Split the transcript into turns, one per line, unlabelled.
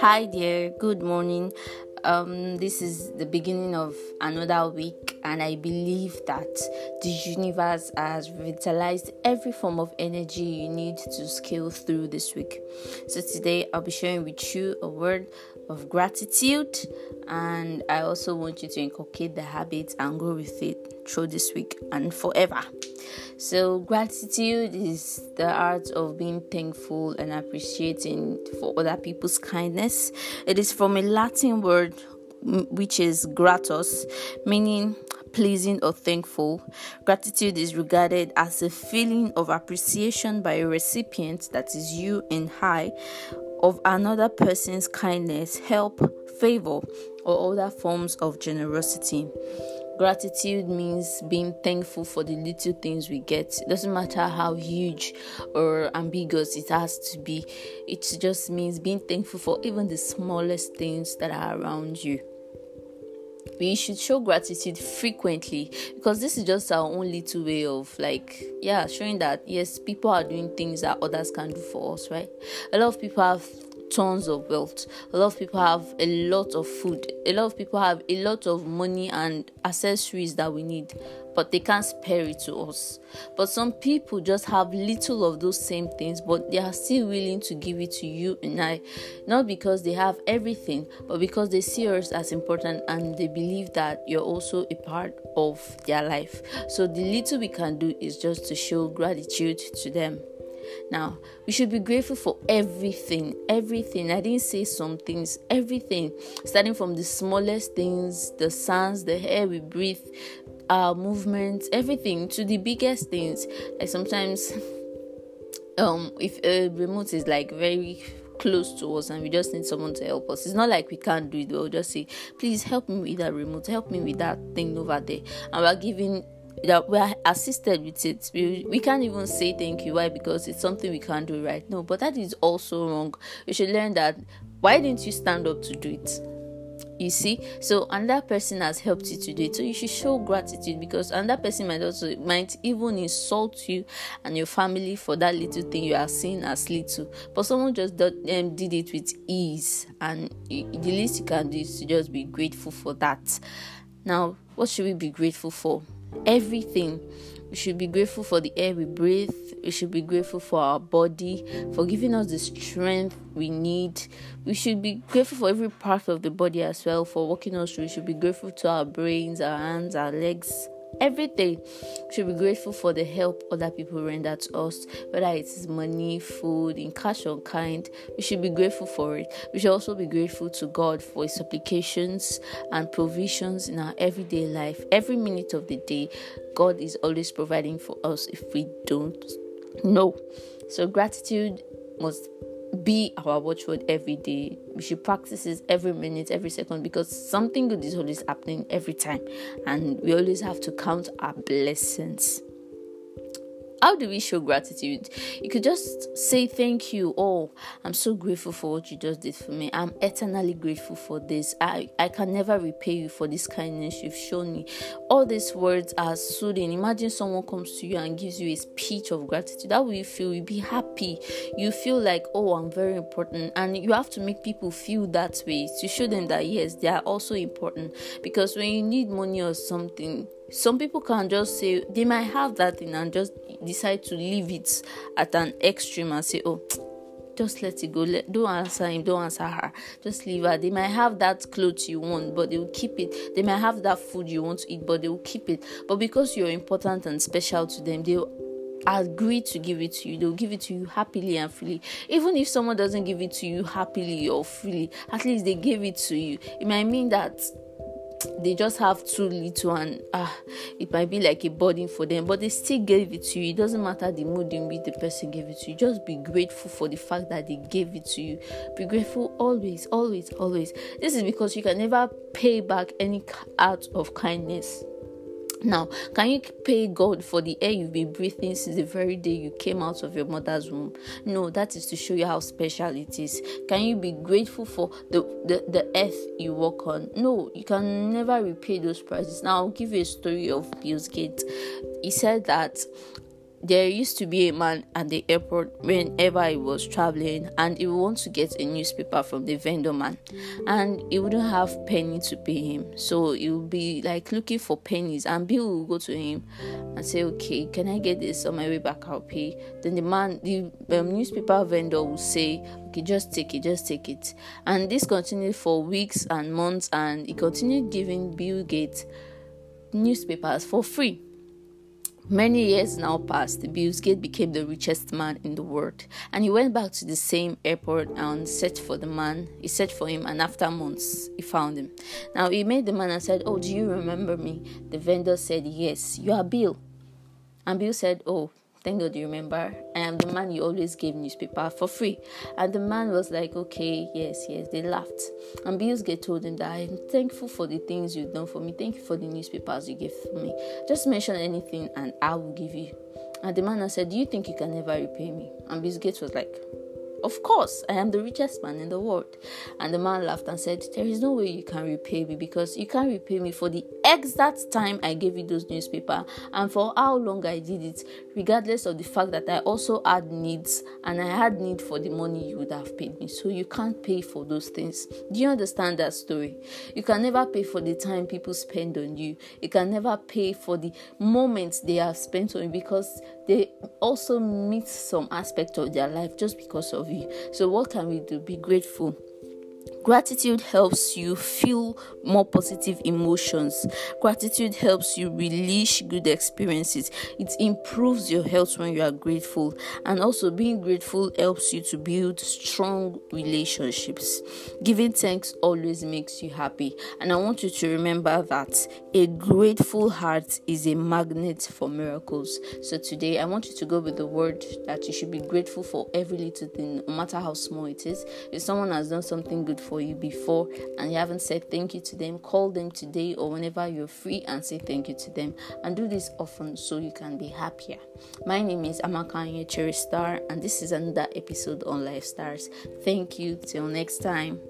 Hi there, good morning. Um, this is the beginning of another week, and I believe that the universe has revitalized every form of energy you need to scale through this week. So, today I'll be sharing with you a word of gratitude, and I also want you to inculcate the habit and go with it through this week and forever. So, gratitude is the art of being thankful and appreciating for other people's kindness. It is from a Latin word which is gratus, meaning pleasing or thankful. Gratitude is regarded as a feeling of appreciation by a recipient, that is you and I, of another person's kindness, help, favor, or other forms of generosity. Gratitude means being thankful for the little things we get. It doesn't matter how huge or ambiguous it has to be, it just means being thankful for even the smallest things that are around you. We should show gratitude frequently because this is just our own little way of like, yeah, showing that yes, people are doing things that others can do for us, right? A lot of people have tons of wealth. A lot of people have a lot of food. A lot of people have a lot of money and accessories that we need, but they can't spare it to us. But some people just have little of those same things, but they are still willing to give it to you and I, not because they have everything, but because they see us as important and they believe that you're also a part of their life. So the little we can do is just to show gratitude to them. Now, we should be grateful for everything. Everything. I didn't say some things. Everything. Starting from the smallest things, the sounds, the air we breathe, our movements, everything, to the biggest things. Like sometimes, um, if a remote is like very close to us and we just need someone to help us. It's not like we can't do it. We'll just say, please help me with that remote, help me with that thing over there. And we're giving that we're assisted with it. We, we can't even say thank you. Why? Because it's something we can't do right now. But that is also wrong. You should learn that. Why didn't you stand up to do it? You see, so another person has helped you to do it. So you should show gratitude because another person might also might even insult you and your family for that little thing you are seeing as little. But someone just did, um, did it with ease, and you, the least you can do is to just be grateful for that. Now, what should we be grateful for? Everything. We should be grateful for the air we breathe. We should be grateful for our body, for giving us the strength we need. We should be grateful for every part of the body as well, for walking us through. We should be grateful to our brains, our hands, our legs, every day we should be grateful for the help other people render to us whether it is money food in cash or kind we should be grateful for it. We should also be grateful to god for his supplications and provisions in our everyday life. Every minute of the day god is always providing for us if we don't know. So gratitude must be our watchword every day. We should practice this every minute, every second because something good is always happening every time, and we always have to count our blessings. How do we show gratitude? You could just say thank you. Oh, I'm so grateful for what you just did for me. I'm eternally grateful for this. I, I can never repay you for this kindness you've shown me. All these words are soothing. Imagine someone comes to you and gives you a speech of gratitude. How will you feel? You'll be happy. You feel like, oh, I'm very important. And you have to make people feel that way to show them that yes, they are also important. Because when you need money or something, some people can just say they might have that thing and just decide to leave it at an extreme and say oh just let it go. Let, don't answer him don't answer her. Just leave her. They might have that clothes you want but they will keep it. They might have that food you want to eat but they will keep it. But because you're important and special to them they will agree to give it to you. They'll give it to you happily and freely. Even if someone doesn't give it to you happily or freely at least they gave it to you. It might mean that they just have too little and ah it might be like a burden for them but they still gave it to you. It doesn't matter the mood in which the person gave it to you. Just be grateful for the fact that they gave it to you. Be grateful always always always. This is because you can never pay back any act of kindness now, can you pay God for the air you've been breathing since the very day you came out of your mother's womb? No, that is to show you how special it is. Can you be grateful for the, the, the earth you walk on? No, you can never repay those prices. Now, I'll give you a story of Bill Gates. He said that there used to be a man at the airport whenever he was traveling and he would want to get a newspaper from the vendor man and he wouldn't have penny to pay him. So he would be like looking for pennies and bill would go to him and say okay can i get this on my way back? I'll pay. Then the man the um, newspaper vendor would say okay just take it just take it. And this continued for weeks and months and he continued giving bill gates newspapers for free Many years now passed, Bill Gates became the richest man in the world, and he went back to the same airport and searched for the man. He searched for him, and after months, he found him. Now he met the man and said, "Oh, do you remember me?" The vendor said, "Yes, you are Bill." And Bill said, "Oh, Thank God you remember. I am the man you always gave newspaper for free. And the man was like, Okay, yes, yes. They laughed. And Bills told him that I'm thankful for the things you've done for me. Thank you for the newspapers you gave me. Just mention anything and I will give you. And the man said, Do you think you can never repay me? And Bill Gates was like, of course, I am the richest man in the world. And the man laughed and said, There is no way you can repay me because you can't repay me for the exact time I gave you those newspaper and for how long I did it, regardless of the fact that I also had needs and I had need for the money you would have paid me. So you can't pay for those things. Do you understand that story? You can never pay for the time people spend on you. You can never pay for the moments they have spent on you because they also meet some aspect of their life just because of you. So, what can we do? Be grateful. Gratitude helps you feel more positive emotions. Gratitude helps you release good experiences. It improves your health when you are grateful. And also, being grateful helps you to build strong relationships. Giving thanks always makes you happy. And I want you to remember that a grateful heart is a magnet for miracles. So, today, I want you to go with the word that you should be grateful for every little thing, no matter how small it is. If someone has done something good for you before and you haven't said thank you to them, call them today or whenever you're free and say thank you to them. And do this often so you can be happier. My name is Amakanye Cherry Star, and this is another episode on Life Stars. Thank you. Till next time.